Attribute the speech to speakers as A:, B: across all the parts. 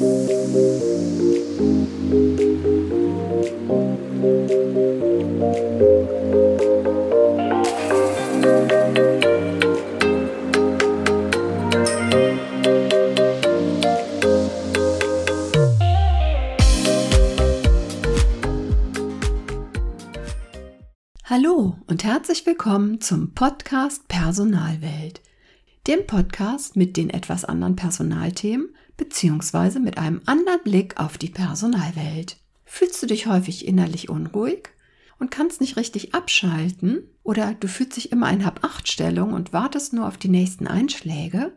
A: Hallo und herzlich willkommen zum Podcast Personalwelt, dem Podcast mit den etwas anderen Personalthemen bzw. mit einem anderen Blick auf die Personalwelt. Fühlst du dich häufig innerlich unruhig und kannst nicht richtig abschalten oder du fühlst dich immer in Hab-Acht-Stellung und wartest nur auf die nächsten Einschläge?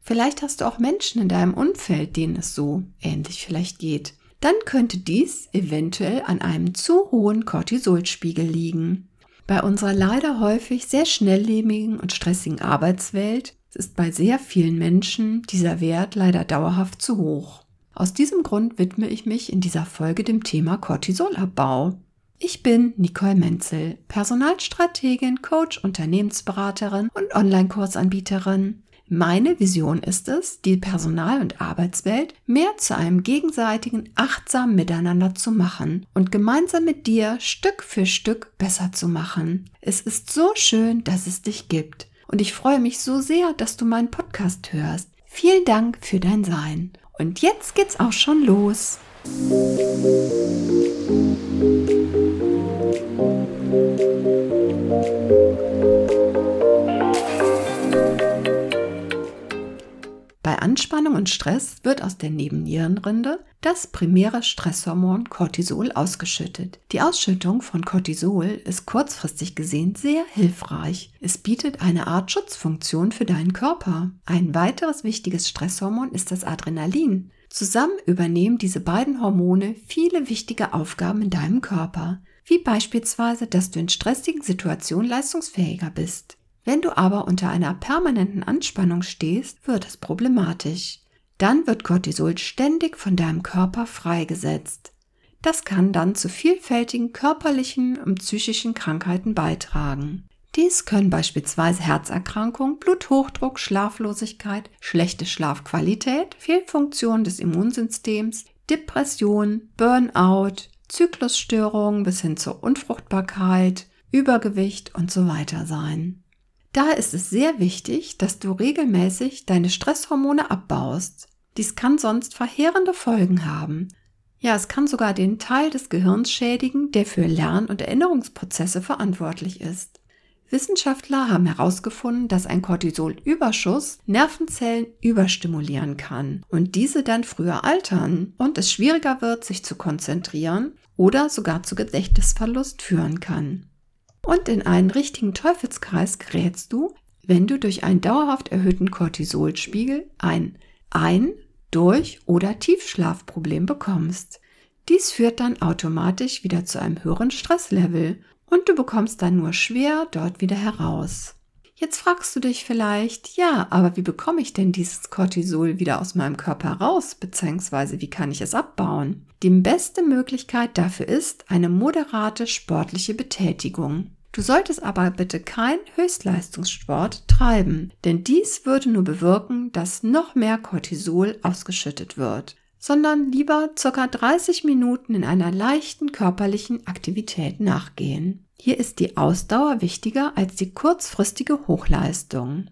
A: Vielleicht hast du auch Menschen in deinem Umfeld, denen es so ähnlich vielleicht geht. Dann könnte dies eventuell an einem zu hohen Cortisolspiegel liegen. Bei unserer leider häufig sehr schnelllebigen und stressigen Arbeitswelt ist bei sehr vielen Menschen dieser Wert leider dauerhaft zu hoch. Aus diesem Grund widme ich mich in dieser Folge dem Thema Cortisolabbau. Ich bin Nicole Menzel, Personalstrategin, Coach, Unternehmensberaterin und Online-Kursanbieterin. Meine Vision ist es, die Personal- und Arbeitswelt mehr zu einem gegenseitigen, achtsamen Miteinander zu machen und gemeinsam mit dir Stück für Stück besser zu machen. Es ist so schön, dass es dich gibt. Und ich freue mich so sehr, dass du meinen Podcast hörst. Vielen Dank für dein Sein. Und jetzt geht's auch schon los. Bei Anspannung und Stress wird aus der Nebennierenrinde das primäre Stresshormon Cortisol ausgeschüttet. Die Ausschüttung von Cortisol ist kurzfristig gesehen sehr hilfreich. Es bietet eine Art Schutzfunktion für deinen Körper. Ein weiteres wichtiges Stresshormon ist das Adrenalin. Zusammen übernehmen diese beiden Hormone viele wichtige Aufgaben in deinem Körper, wie beispielsweise, dass du in stressigen Situationen leistungsfähiger bist. Wenn du aber unter einer permanenten Anspannung stehst, wird es problematisch. Dann wird Cortisol ständig von deinem Körper freigesetzt. Das kann dann zu vielfältigen körperlichen und psychischen Krankheiten beitragen. Dies können beispielsweise Herzerkrankungen, Bluthochdruck, Schlaflosigkeit, schlechte Schlafqualität, Fehlfunktion des Immunsystems, Depression, Burnout, Zyklusstörungen bis hin zur Unfruchtbarkeit, Übergewicht und so weiter sein. Daher ist es sehr wichtig, dass du regelmäßig deine Stresshormone abbaust. Dies kann sonst verheerende Folgen haben. Ja, es kann sogar den Teil des Gehirns schädigen, der für Lern- und Erinnerungsprozesse verantwortlich ist. Wissenschaftler haben herausgefunden, dass ein Cortisolüberschuss Nervenzellen überstimulieren kann und diese dann früher altern und es schwieriger wird, sich zu konzentrieren oder sogar zu Gedächtnisverlust führen kann. Und in einen richtigen Teufelskreis gerätst du, wenn du durch einen dauerhaft erhöhten Cortisolspiegel ein Ein-, Durch- oder Tiefschlafproblem bekommst. Dies führt dann automatisch wieder zu einem höheren Stresslevel und du bekommst dann nur schwer dort wieder heraus. Jetzt fragst du dich vielleicht, ja, aber wie bekomme ich denn dieses Cortisol wieder aus meinem Körper raus, beziehungsweise wie kann ich es abbauen? Die beste Möglichkeit dafür ist eine moderate sportliche Betätigung. Du solltest aber bitte kein Höchstleistungssport treiben, denn dies würde nur bewirken, dass noch mehr Cortisol ausgeschüttet wird, sondern lieber ca. 30 Minuten in einer leichten körperlichen Aktivität nachgehen. Hier ist die Ausdauer wichtiger als die kurzfristige Hochleistung.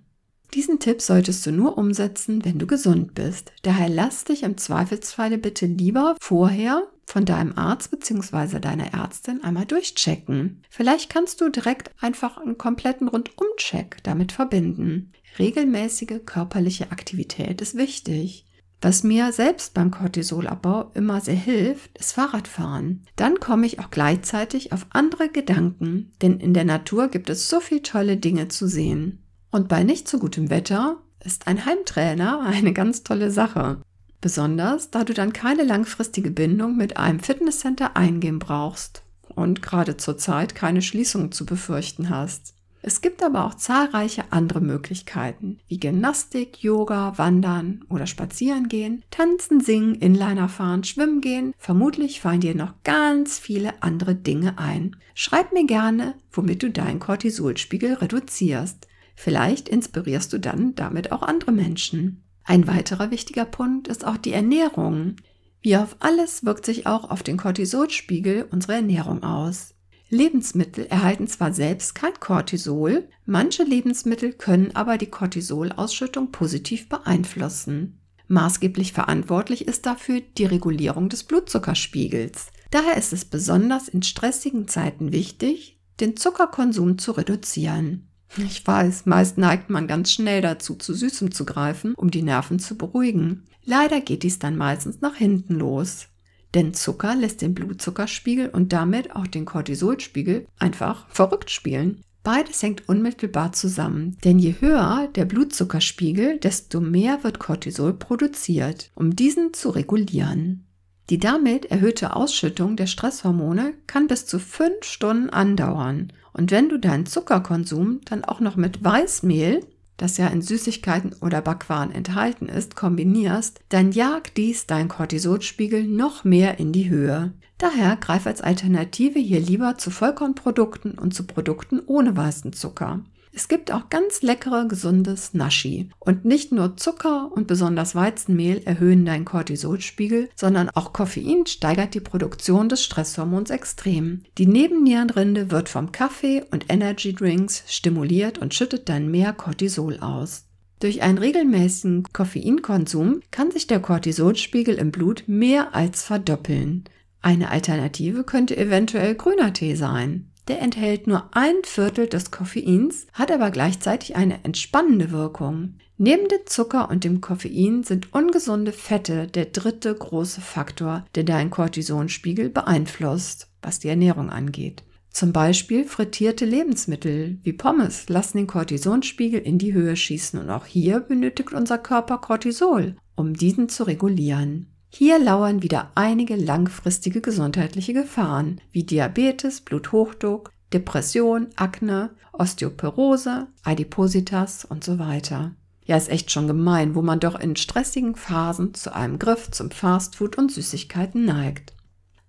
A: Diesen Tipp solltest du nur umsetzen, wenn du gesund bist. Daher lass dich im Zweifelsfalle bitte lieber vorher von deinem Arzt bzw. deiner Ärztin einmal durchchecken. Vielleicht kannst du direkt einfach einen kompletten Rundumcheck damit verbinden. Regelmäßige körperliche Aktivität ist wichtig. Was mir selbst beim Cortisolabbau immer sehr hilft, ist Fahrradfahren. Dann komme ich auch gleichzeitig auf andere Gedanken, denn in der Natur gibt es so viele tolle Dinge zu sehen. Und bei nicht so gutem Wetter ist ein Heimtrainer eine ganz tolle Sache. Besonders, da du dann keine langfristige Bindung mit einem Fitnesscenter eingehen brauchst und gerade zurzeit keine Schließung zu befürchten hast. Es gibt aber auch zahlreiche andere Möglichkeiten, wie Gymnastik, Yoga, Wandern oder Spazieren gehen, Tanzen, Singen, Inliner fahren, Schwimmen gehen. Vermutlich fallen dir noch ganz viele andere Dinge ein. Schreib mir gerne, womit du deinen Cortisolspiegel reduzierst. Vielleicht inspirierst du dann damit auch andere Menschen. Ein weiterer wichtiger Punkt ist auch die Ernährung. Wie auf alles wirkt sich auch auf den Cortisolspiegel unsere Ernährung aus. Lebensmittel erhalten zwar selbst kein Cortisol, manche Lebensmittel können aber die Cortisolausschüttung positiv beeinflussen. Maßgeblich verantwortlich ist dafür die Regulierung des Blutzuckerspiegels. Daher ist es besonders in stressigen Zeiten wichtig, den Zuckerkonsum zu reduzieren. Ich weiß, meist neigt man ganz schnell dazu, zu Süßem zu greifen, um die Nerven zu beruhigen. Leider geht dies dann meistens nach hinten los. Denn Zucker lässt den Blutzuckerspiegel und damit auch den Cortisolspiegel einfach verrückt spielen. Beides hängt unmittelbar zusammen, denn je höher der Blutzuckerspiegel, desto mehr wird Cortisol produziert, um diesen zu regulieren. Die damit erhöhte Ausschüttung der Stresshormone kann bis zu fünf Stunden andauern. Und wenn du deinen Zuckerkonsum dann auch noch mit Weißmehl, das ja in Süßigkeiten oder Backwaren enthalten ist, kombinierst, dann jagt dies dein Cortisolspiegel noch mehr in die Höhe. Daher greif als Alternative hier lieber zu Vollkornprodukten und zu Produkten ohne weißen Zucker. Es gibt auch ganz leckere, gesundes Naschi. Und nicht nur Zucker und besonders Weizenmehl erhöhen deinen Cortisolspiegel, sondern auch Koffein steigert die Produktion des Stresshormons extrem. Die Nebennierenrinde wird vom Kaffee und Energy Drinks stimuliert und schüttet dann mehr Cortisol aus. Durch einen regelmäßigen Koffeinkonsum kann sich der Cortisolspiegel im Blut mehr als verdoppeln. Eine Alternative könnte eventuell grüner Tee sein. Der enthält nur ein Viertel des Koffeins, hat aber gleichzeitig eine entspannende Wirkung. Neben dem Zucker und dem Koffein sind ungesunde Fette der dritte große Faktor, der deinen Cortisonspiegel beeinflusst, was die Ernährung angeht. Zum Beispiel frittierte Lebensmittel wie Pommes lassen den Cortisonspiegel in die Höhe schießen und auch hier benötigt unser Körper Cortisol, um diesen zu regulieren. Hier lauern wieder einige langfristige gesundheitliche Gefahren wie Diabetes, Bluthochdruck, Depression, Akne, Osteoporose, Adipositas und so weiter. Ja, ist echt schon gemein, wo man doch in stressigen Phasen zu einem Griff zum Fastfood und Süßigkeiten neigt.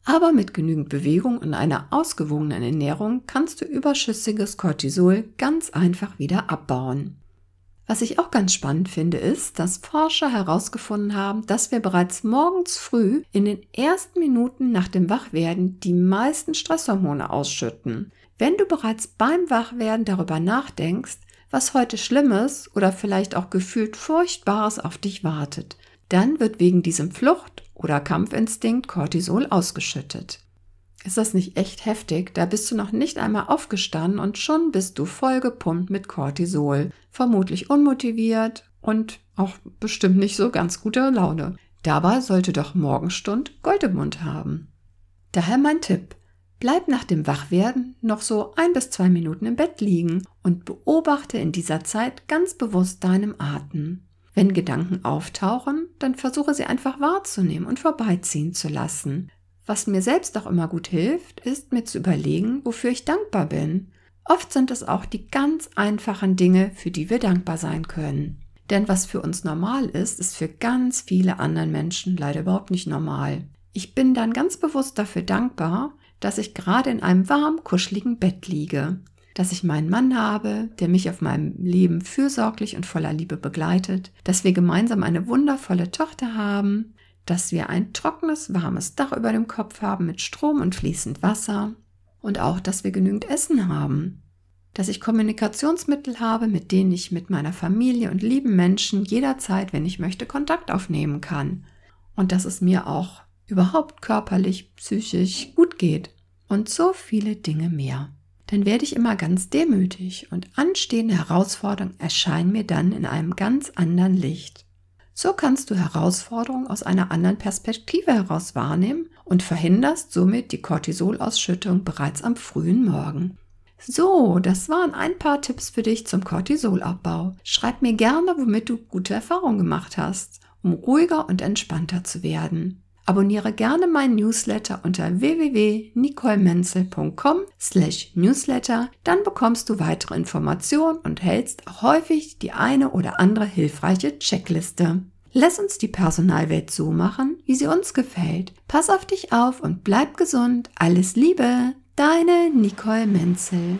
A: Aber mit genügend Bewegung und einer ausgewogenen Ernährung kannst du überschüssiges Cortisol ganz einfach wieder abbauen. Was ich auch ganz spannend finde, ist, dass Forscher herausgefunden haben, dass wir bereits morgens früh in den ersten Minuten nach dem Wachwerden die meisten Stresshormone ausschütten. Wenn du bereits beim Wachwerden darüber nachdenkst, was heute Schlimmes oder vielleicht auch gefühlt Furchtbares auf dich wartet, dann wird wegen diesem Flucht- oder Kampfinstinkt Cortisol ausgeschüttet. Ist das nicht echt heftig? Da bist du noch nicht einmal aufgestanden und schon bist du vollgepumpt mit Cortisol. Vermutlich unmotiviert und auch bestimmt nicht so ganz guter Laune. Dabei sollte doch Morgenstund Gold im Mund haben. Daher mein Tipp. Bleib nach dem Wachwerden noch so ein bis zwei Minuten im Bett liegen und beobachte in dieser Zeit ganz bewusst deinem Atem. Wenn Gedanken auftauchen, dann versuche sie einfach wahrzunehmen und vorbeiziehen zu lassen. Was mir selbst auch immer gut hilft, ist mir zu überlegen, wofür ich dankbar bin. Oft sind es auch die ganz einfachen Dinge, für die wir dankbar sein können. Denn was für uns normal ist, ist für ganz viele anderen Menschen leider überhaupt nicht normal. Ich bin dann ganz bewusst dafür dankbar, dass ich gerade in einem warm, kuscheligen Bett liege, dass ich meinen Mann habe, der mich auf meinem Leben fürsorglich und voller Liebe begleitet, dass wir gemeinsam eine wundervolle Tochter haben, dass wir ein trockenes, warmes Dach über dem Kopf haben mit Strom und fließend Wasser und auch, dass wir genügend Essen haben, dass ich Kommunikationsmittel habe, mit denen ich mit meiner Familie und lieben Menschen jederzeit, wenn ich möchte, Kontakt aufnehmen kann und dass es mir auch überhaupt körperlich, psychisch gut geht und so viele Dinge mehr. Dann werde ich immer ganz demütig und anstehende Herausforderungen erscheinen mir dann in einem ganz anderen Licht. So kannst du Herausforderungen aus einer anderen Perspektive heraus wahrnehmen und verhinderst somit die Cortisolausschüttung bereits am frühen Morgen. So, das waren ein paar Tipps für dich zum Cortisolabbau. Schreib mir gerne, womit du gute Erfahrungen gemacht hast, um ruhiger und entspannter zu werden. Abonniere gerne meinen Newsletter unter www.nicolemenzel.com slash newsletter. Dann bekommst du weitere Informationen und hältst auch häufig die eine oder andere hilfreiche Checkliste. Lass uns die Personalwelt so machen, wie sie uns gefällt. Pass auf dich auf und bleib gesund. Alles Liebe, deine Nicole Menzel.